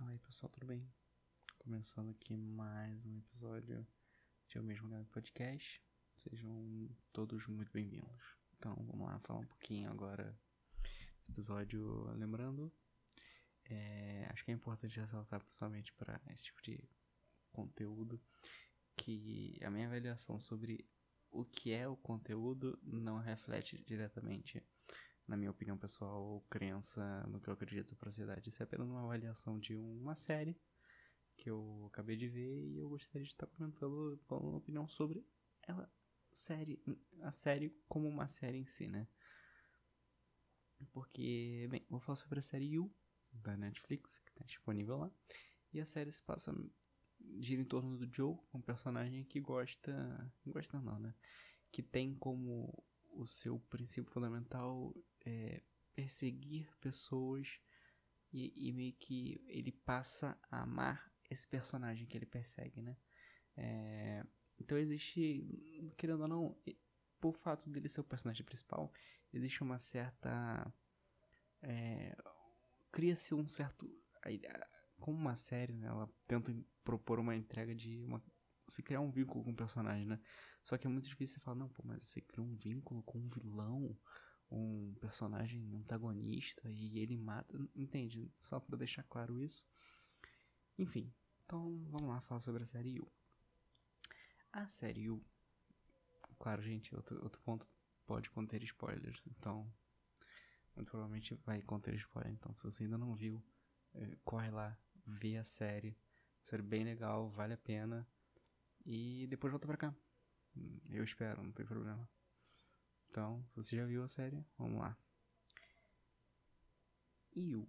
Fala aí pessoal, tudo bem? Começando aqui mais um episódio de Eu Mesmo Lendo Podcast. Sejam todos muito bem-vindos. Então vamos lá falar um pouquinho agora desse episódio. Lembrando, é, acho que é importante ressaltar principalmente para esse tipo de conteúdo que a minha avaliação sobre o que é o conteúdo não reflete diretamente na minha opinião pessoal crença no que eu acredito para a sociedade. Isso é apenas uma avaliação de uma série que eu acabei de ver e eu gostaria de estar comentando, falando uma opinião sobre ela, série, a série como uma série em si, né? Porque, bem, vou falar sobre a série You da Netflix, que está disponível lá. E a série se passa gira em torno do Joe, um personagem que gosta, gosta não, né? Que tem como o seu princípio fundamental é, perseguir pessoas e, e, meio que ele passa a amar esse personagem que ele persegue, né? É, então existe, querendo ou não, por fato dele ser o personagem principal, existe uma certa. É, Cria-se um certo. Como uma série, né, ela tenta propor uma entrega de uma. Você criar um vínculo com o personagem, né? Só que é muito difícil você falar, não, pô, mas você cria um vínculo com um vilão um personagem antagonista e ele mata. Entende? Só para deixar claro isso. Enfim, então vamos lá falar sobre a série U. A série U. Claro, gente, outro, outro ponto pode conter spoilers. Então, muito provavelmente vai conter spoiler. Então, se você ainda não viu, é, corre lá, vê a série. Série bem legal, vale a pena. E depois volta pra cá. Eu espero, não tem problema. Então, se você já viu a série, vamos lá. Yu.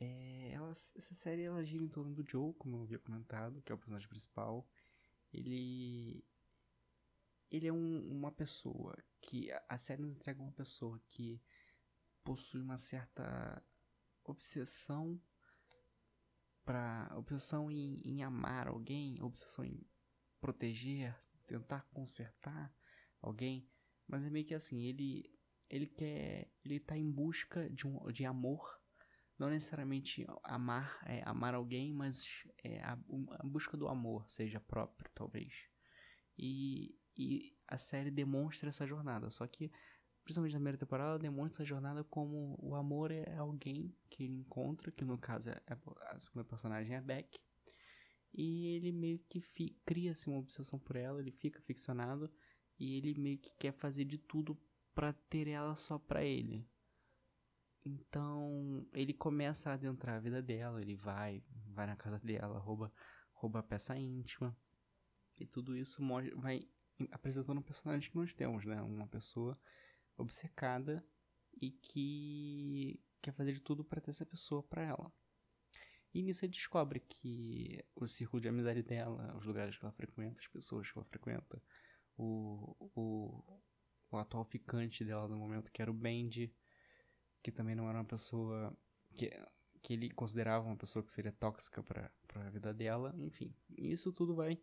É, ela, essa série ela gira em torno do Joe, como eu havia comentado, que é o personagem principal. Ele. Ele é um, uma pessoa que. A, a série nos entrega uma pessoa que possui uma certa obsessão para obsessão em, em amar alguém, obsessão em proteger, tentar consertar alguém mas é meio que assim, ele ele quer, ele tá em busca de um de amor, não necessariamente amar, é, amar alguém, mas é a, a busca do amor, seja próprio, talvez. E, e a série demonstra essa jornada, só que principalmente na primeira temporada, demonstra essa jornada como o amor é alguém que ele encontra, que no caso é, é a segunda personagem é a Beck, e ele meio que cria assim, uma obsessão por ela, ele fica ficcionado e ele meio que quer fazer de tudo para ter ela só pra ele. Então ele começa a adentrar a vida dela, ele vai, vai na casa dela, rouba, rouba a peça íntima. E tudo isso vai apresentando um personagem que nós temos, né? Uma pessoa obcecada e que quer fazer de tudo para ter essa pessoa para ela. E nisso ele descobre que o círculo de amizade dela, os lugares que ela frequenta, as pessoas que ela frequenta, o, o, o atual ficante dela no momento, que era o Bendy, que também não era uma pessoa que, que ele considerava uma pessoa que seria tóxica para a vida dela, enfim. Isso tudo vai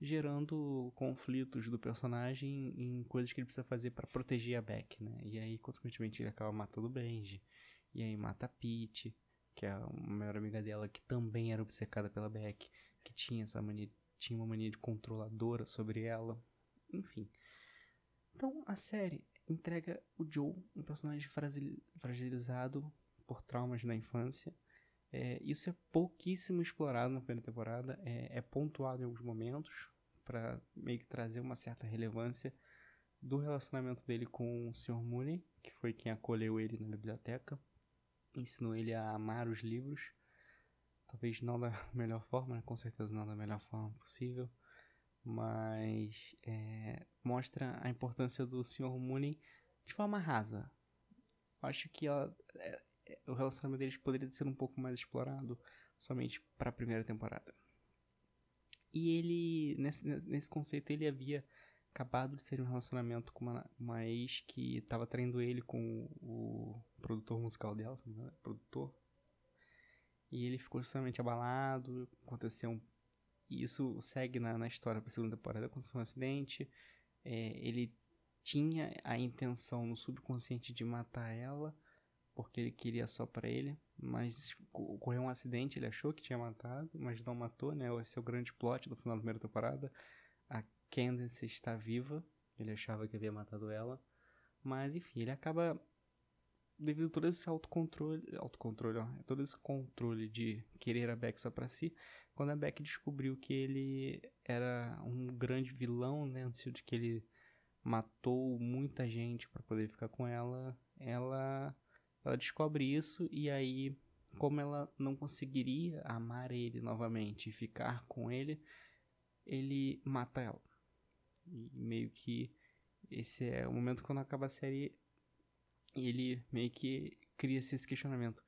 gerando conflitos do personagem em coisas que ele precisa fazer para proteger a Beck, né? E aí, consequentemente, ele acaba matando o Benji, e aí mata a Pete, que é a melhor amiga dela, que também era obcecada pela Beck, que tinha essa mania, tinha uma mania de controladora sobre ela. Enfim. Então a série entrega o Joe, um personagem fragilizado por traumas na infância. É, isso é pouquíssimo explorado na primeira temporada, é, é pontuado em alguns momentos para meio que trazer uma certa relevância do relacionamento dele com o Sr. Mooney, que foi quem acolheu ele na biblioteca, ensinou ele a amar os livros, talvez não da melhor forma, né? com certeza não da melhor forma possível, mas é, mostra a importância do Sr. Mooney de forma rasa. Acho que ela, é, é, o relacionamento deles poderia ser um pouco mais explorado somente para a primeira temporada. E ele, nesse, nesse conceito, ele havia acabado de ser um relacionamento com uma, uma ex que estava traindo ele com o, o produtor musical dela, produtor. E ele ficou extremamente abalado, aconteceu um e isso segue na, na história para a segunda temporada. Aconteceu um acidente. É, ele tinha a intenção no subconsciente de matar ela, porque ele queria só para ele, mas ocorreu um acidente, ele achou que tinha matado, mas não matou, né? Esse é o grande plot do final da primeira temporada. Candace está viva, ele achava que havia matado ela, mas enfim, ele acaba devido a todo esse autocontrole, autocontrole, ó, todo esse controle de querer a Beck só para si, quando a Beck descobriu que ele era um grande vilão, né, sentido de que ele matou muita gente para poder ficar com ela, ela ela descobre isso e aí como ela não conseguiria amar ele novamente e ficar com ele, ele mata ela. E meio que esse é o momento quando acaba a série e ele meio que cria esse questionamento.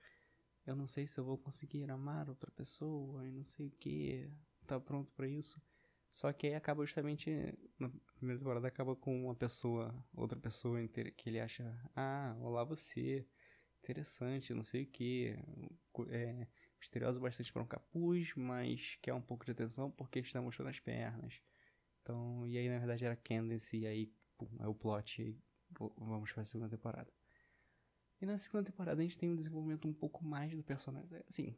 Eu não sei se eu vou conseguir amar outra pessoa e não sei o que. Tá pronto para isso. Só que aí acaba justamente. Na primeira temporada acaba com uma pessoa, outra pessoa que ele acha. Ah, olá você. Interessante, não sei o que. É misterioso bastante para um capuz, mas quer um pouco de atenção porque está mostrando as pernas. Então, e aí na verdade era Candace, e aí pum, é o plot. E vamos para a segunda temporada. E na segunda temporada a gente tem um desenvolvimento um pouco mais do personagem. Assim,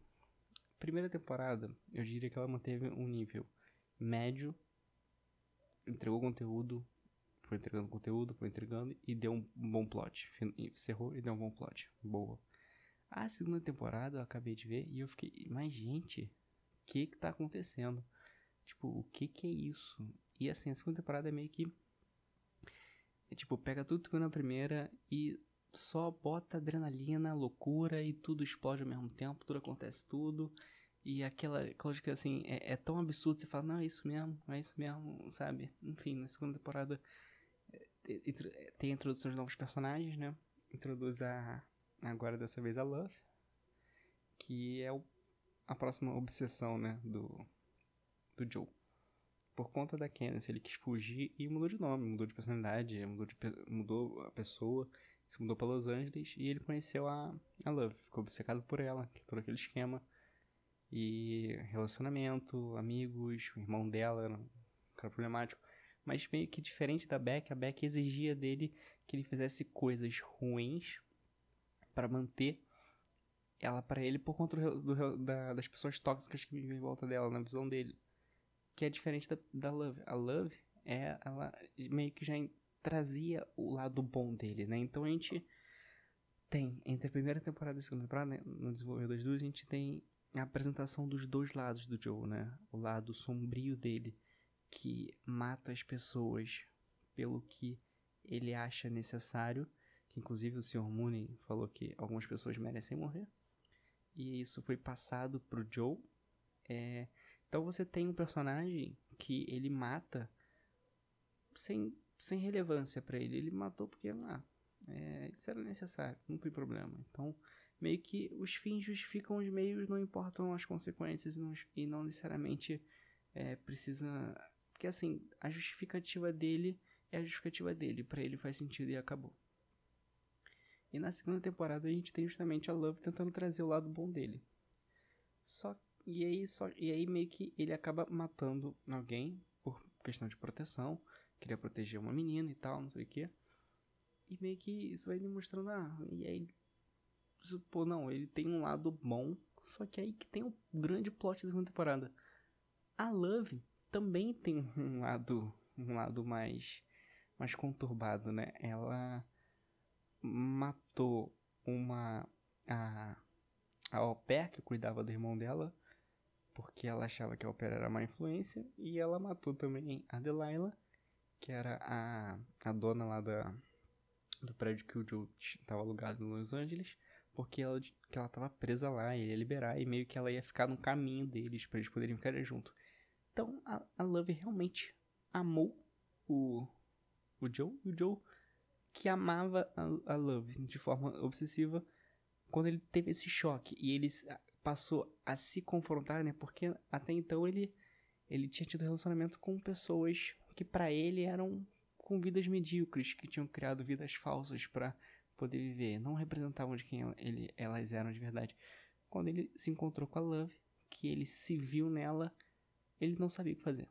primeira temporada, eu diria que ela manteve um nível médio, entregou conteúdo, foi entregando conteúdo, foi entregando e deu um bom plot. Encerrou e deu um bom plot. Boa. A segunda temporada eu acabei de ver e eu fiquei, mas gente, o que que tá acontecendo? Tipo, o que que é isso? E assim, a segunda temporada é meio que. É, tipo, pega tudo que foi na primeira e só bota adrenalina, loucura e tudo explode ao mesmo tempo, tudo acontece tudo. E aquela lógica assim, é, é, tão absurdo, você fala, não, é isso mesmo, é isso mesmo, sabe? Enfim, na segunda temporada é, é, tem a introdução de novos personagens, né? Introduz a. Agora dessa vez a Love. Que é o, a próxima obsessão, né? Do. Do Joe. Por conta da Candace, ele quis fugir e mudou de nome, mudou de personalidade, mudou, de, mudou a pessoa se mudou para Los Angeles e ele conheceu a, a Love, ficou obcecado por ela, que é todo aquele esquema. E relacionamento, amigos, o irmão dela era um cara problemático. Mas meio que diferente da Beck, a Beck exigia dele que ele fizesse coisas ruins para manter ela para ele por conta do, do, da, das pessoas tóxicas que vivem em volta dela, na visão dele. Que é diferente da, da Love. A Love, é, ela meio que já trazia o lado bom dele, né? Então a gente tem, entre a primeira temporada e a segunda temporada, né, no desenvolvimento das duas, a gente tem a apresentação dos dois lados do Joe, né? O lado sombrio dele, que mata as pessoas pelo que ele acha necessário, que inclusive o Sr. Mooney falou que algumas pessoas merecem morrer, e isso foi passado pro Joe. É... Então você tem um personagem que ele mata sem sem relevância para ele. Ele matou porque, ah, é, isso era necessário, não tem problema. Então, meio que os fins justificam os meios, não importam as consequências não, e não necessariamente é, precisa. Porque assim, a justificativa dele é a justificativa dele, para ele faz sentido e acabou. E na segunda temporada a gente tem justamente a Love tentando trazer o lado bom dele. Só e aí só e aí meio que ele acaba matando alguém por questão de proteção queria proteger uma menina e tal, não sei o que. E meio que isso vai me mostrando, ah, e aí, pô, não, ele tem um lado bom, só que aí que tem o grande plot da segunda temporada. A Love também tem um lado, um lado mais, mais conturbado, né? Ela matou uma, a, a au pair que cuidava do irmão dela, porque ela achava que a pair era má influência, e ela matou também a Delilah, que era a, a dona lá da, do prédio que o Joe estava alugado em Los Angeles, porque ela, que ela tava presa lá, e ia liberar, e meio que ela ia ficar no caminho deles, para eles poderem ficar junto. Então, a, a Love realmente amou o, o Joe, e o Joe que amava a, a Love de forma obsessiva, quando ele teve esse choque, e ele passou a se confrontar, né, porque até então ele, ele tinha tido relacionamento com pessoas que para ele eram com vidas medíocres, que tinham criado vidas falsas para poder viver, não representavam de quem ele, elas eram de verdade. Quando ele se encontrou com a Love, que ele se viu nela, ele não sabia o que fazer.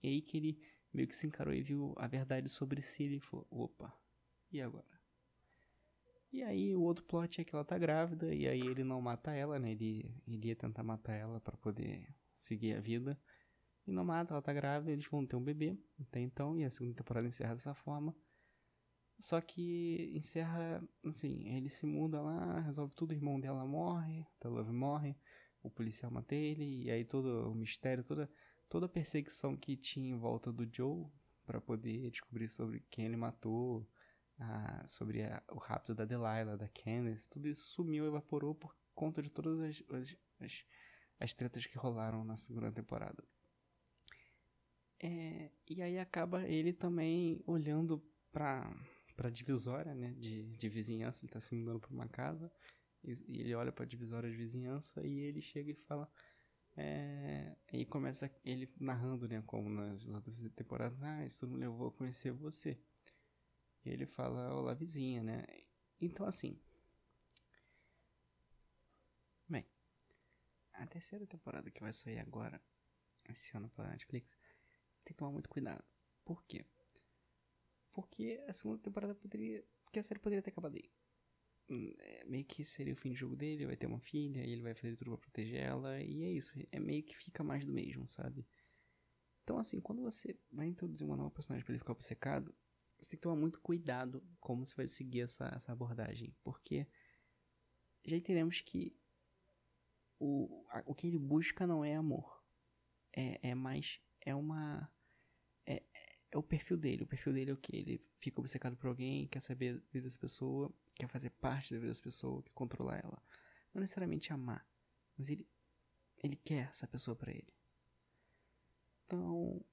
E aí que ele meio que se encarou e viu a verdade sobre si e falou: opa, e agora? E aí o outro plot é que ela tá grávida e aí ele não mata ela, né? Ele, ele ia tentar matar ela para poder seguir a vida. E não mata, ela tá grávida, eles vão ter um bebê até então, e a segunda temporada encerra dessa forma. Só que encerra, assim, ele se muda lá, resolve tudo, o irmão dela morre, a Love morre, o policial mata ele, e aí todo o mistério, toda, toda a perseguição que tinha em volta do Joe para poder descobrir sobre quem ele matou, a, sobre a, o rapto da Delilah, da Candace, tudo isso sumiu, evaporou por conta de todas as, as, as, as tretas que rolaram na segunda temporada. É, e aí acaba ele também olhando pra, pra divisória, né, de, de vizinhança, ele tá se mudando pra uma casa, e, e ele olha pra divisória de vizinhança e ele chega e fala... É, e começa ele narrando, né, como nas outras temporadas, ah, isso me levou a conhecer você. E ele fala, olá vizinha, né? Então assim. Bem, a terceira temporada que vai sair agora, esse ano pela Netflix, tem que tomar muito cuidado. Por quê? Porque a segunda temporada poderia. que a série poderia ter acabado aí. Hum, é, meio que seria o fim de jogo dele, vai ter uma filha, e ele vai fazer tudo pra proteger ela, e é isso. É meio que fica mais do mesmo, sabe? Então, assim, quando você vai introduzir uma nova personagem para ele ficar obcecado, você tem que tomar muito cuidado como você vai seguir essa, essa abordagem, porque já entendemos que o, a, o que ele busca não é amor, é, é mais, é uma, é, é o perfil dele, o perfil dele é o que? Ele fica obcecado por alguém, quer saber da vida dessa pessoa, quer fazer parte da vida dessa pessoa, quer controlar ela, não necessariamente amar, mas ele, ele quer essa pessoa para ele. Então,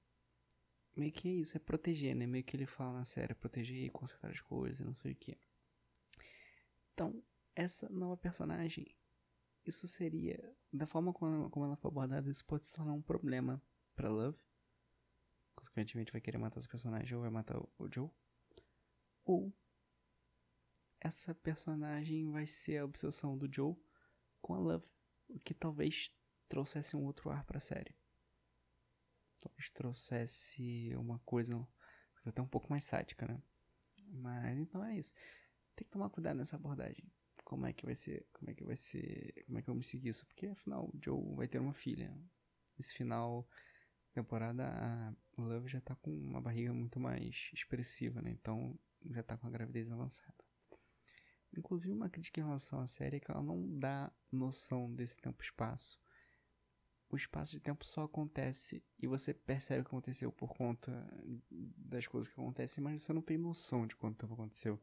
meio que é isso, é proteger, né? Meio que ele fala na série, proteger e consertar as coisas, não sei o que. Então, essa nova personagem, isso seria, da forma como ela, foi abordada, isso pode se tornar um problema pra Love. Consequentemente vai querer matar esse personagem ou vai matar o, o Joe. Ou essa personagem vai ser a obsessão do Joe com a Love, o que talvez trouxesse um outro ar pra série talvez trouxesse uma coisa até um pouco mais sádica, né? Mas então é isso. Tem que tomar cuidado nessa abordagem. Como é que vai ser? Como é que vai ser? Como é que eu me seguir isso? Porque afinal o Joe vai ter uma filha. Esse final temporada a Love já tá com uma barriga muito mais expressiva, né? Então já tá com a gravidez avançada. Inclusive uma crítica em relação à série é que ela não dá noção desse tempo-espaço o espaço de tempo só acontece e você percebe o que aconteceu por conta das coisas que acontecem, mas você não tem noção de quanto tempo aconteceu.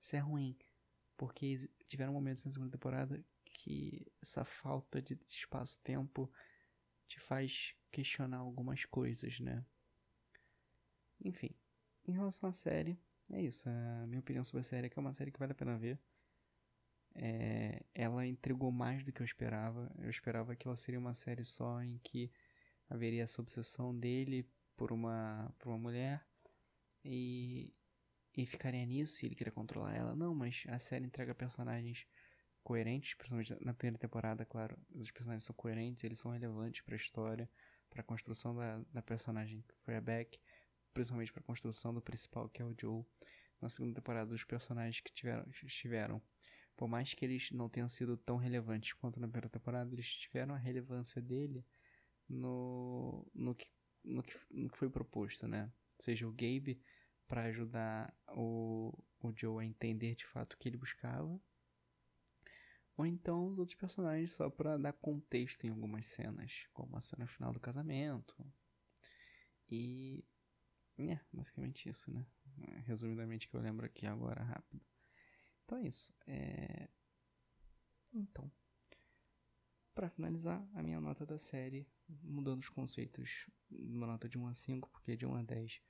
Isso é ruim, porque tiveram momentos na segunda temporada que essa falta de espaço-tempo te faz questionar algumas coisas, né? Enfim, em relação à série, é isso. A minha opinião sobre a série é que é uma série que vale a pena ver. É, ela entregou mais do que eu esperava. Eu esperava que ela seria uma série só em que haveria essa obsessão dele por uma, por uma mulher e, e ficaria nisso e ele queria controlar ela. Não, mas a série entrega personagens coerentes, principalmente na primeira temporada, claro. Os personagens são coerentes, eles são relevantes para a história, para a construção da, da personagem que foi a Beck, principalmente para a construção do principal que é o Joe. Na segunda temporada, os personagens que tiveram, estiveram por mais que eles não tenham sido tão relevantes quanto na primeira temporada, eles tiveram a relevância dele no, no, que, no, que, no que foi proposto, né? Seja o Gabe para ajudar o, o Joe a entender de fato o que ele buscava, ou então os outros personagens só para dar contexto em algumas cenas, como a cena final do casamento. E é, basicamente isso, né? Resumidamente que eu lembro aqui agora rápido. Então é isso. É... Então, para finalizar, a minha nota da série, mudando os conceitos, uma nota de 1 a 5, porque de 1 a 10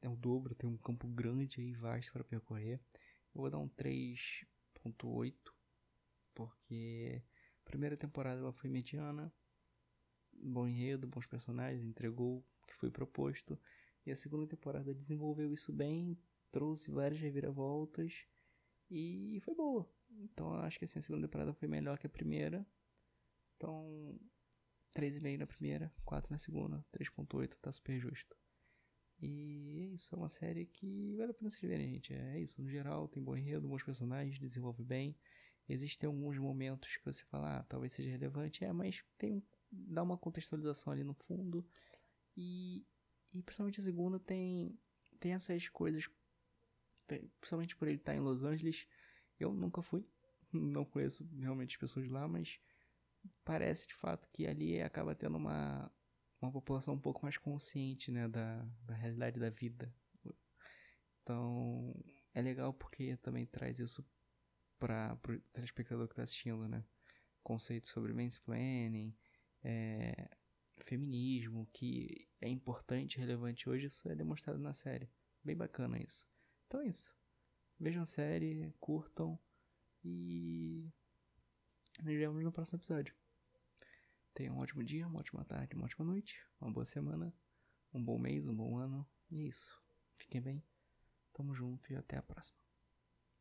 é o dobro, tem um campo grande e vasto para percorrer. Eu vou dar um 3.8, porque a primeira temporada ela foi mediana, bom enredo, bons personagens, entregou o que foi proposto. E a segunda temporada desenvolveu isso bem, trouxe várias reviravoltas e foi boa. Então acho que assim, a segunda temporada foi melhor que a primeira. Então, 3,5 na primeira, 4 na segunda, 3.8 tá super justo. E é isso, é uma série que vale a pena vocês verem, gente. É isso, no geral, tem bom enredo, bons personagens, desenvolve bem. Existem alguns momentos que você fala, ah, talvez seja relevante, é, mas tem um, dá uma contextualização ali no fundo. E, e principalmente a segunda tem, tem essas coisas, principalmente por ele estar em Los Angeles. Eu nunca fui, não conheço realmente as pessoas lá, mas parece de fato que ali acaba tendo uma, uma população um pouco mais consciente né, da, da realidade da vida. Então é legal porque também traz isso para o telespectador que está assistindo, né? Conceitos sobre mansplaining, é, feminismo, que é importante e relevante hoje, isso é demonstrado na série. Bem bacana isso. Então é isso. Vejam a série, curtam e nos vemos no próximo episódio. Tenham um ótimo dia, uma ótima tarde, uma ótima noite, uma boa semana, um bom mês, um bom ano. E é isso. Fiquem bem. Tamo junto e até a próxima.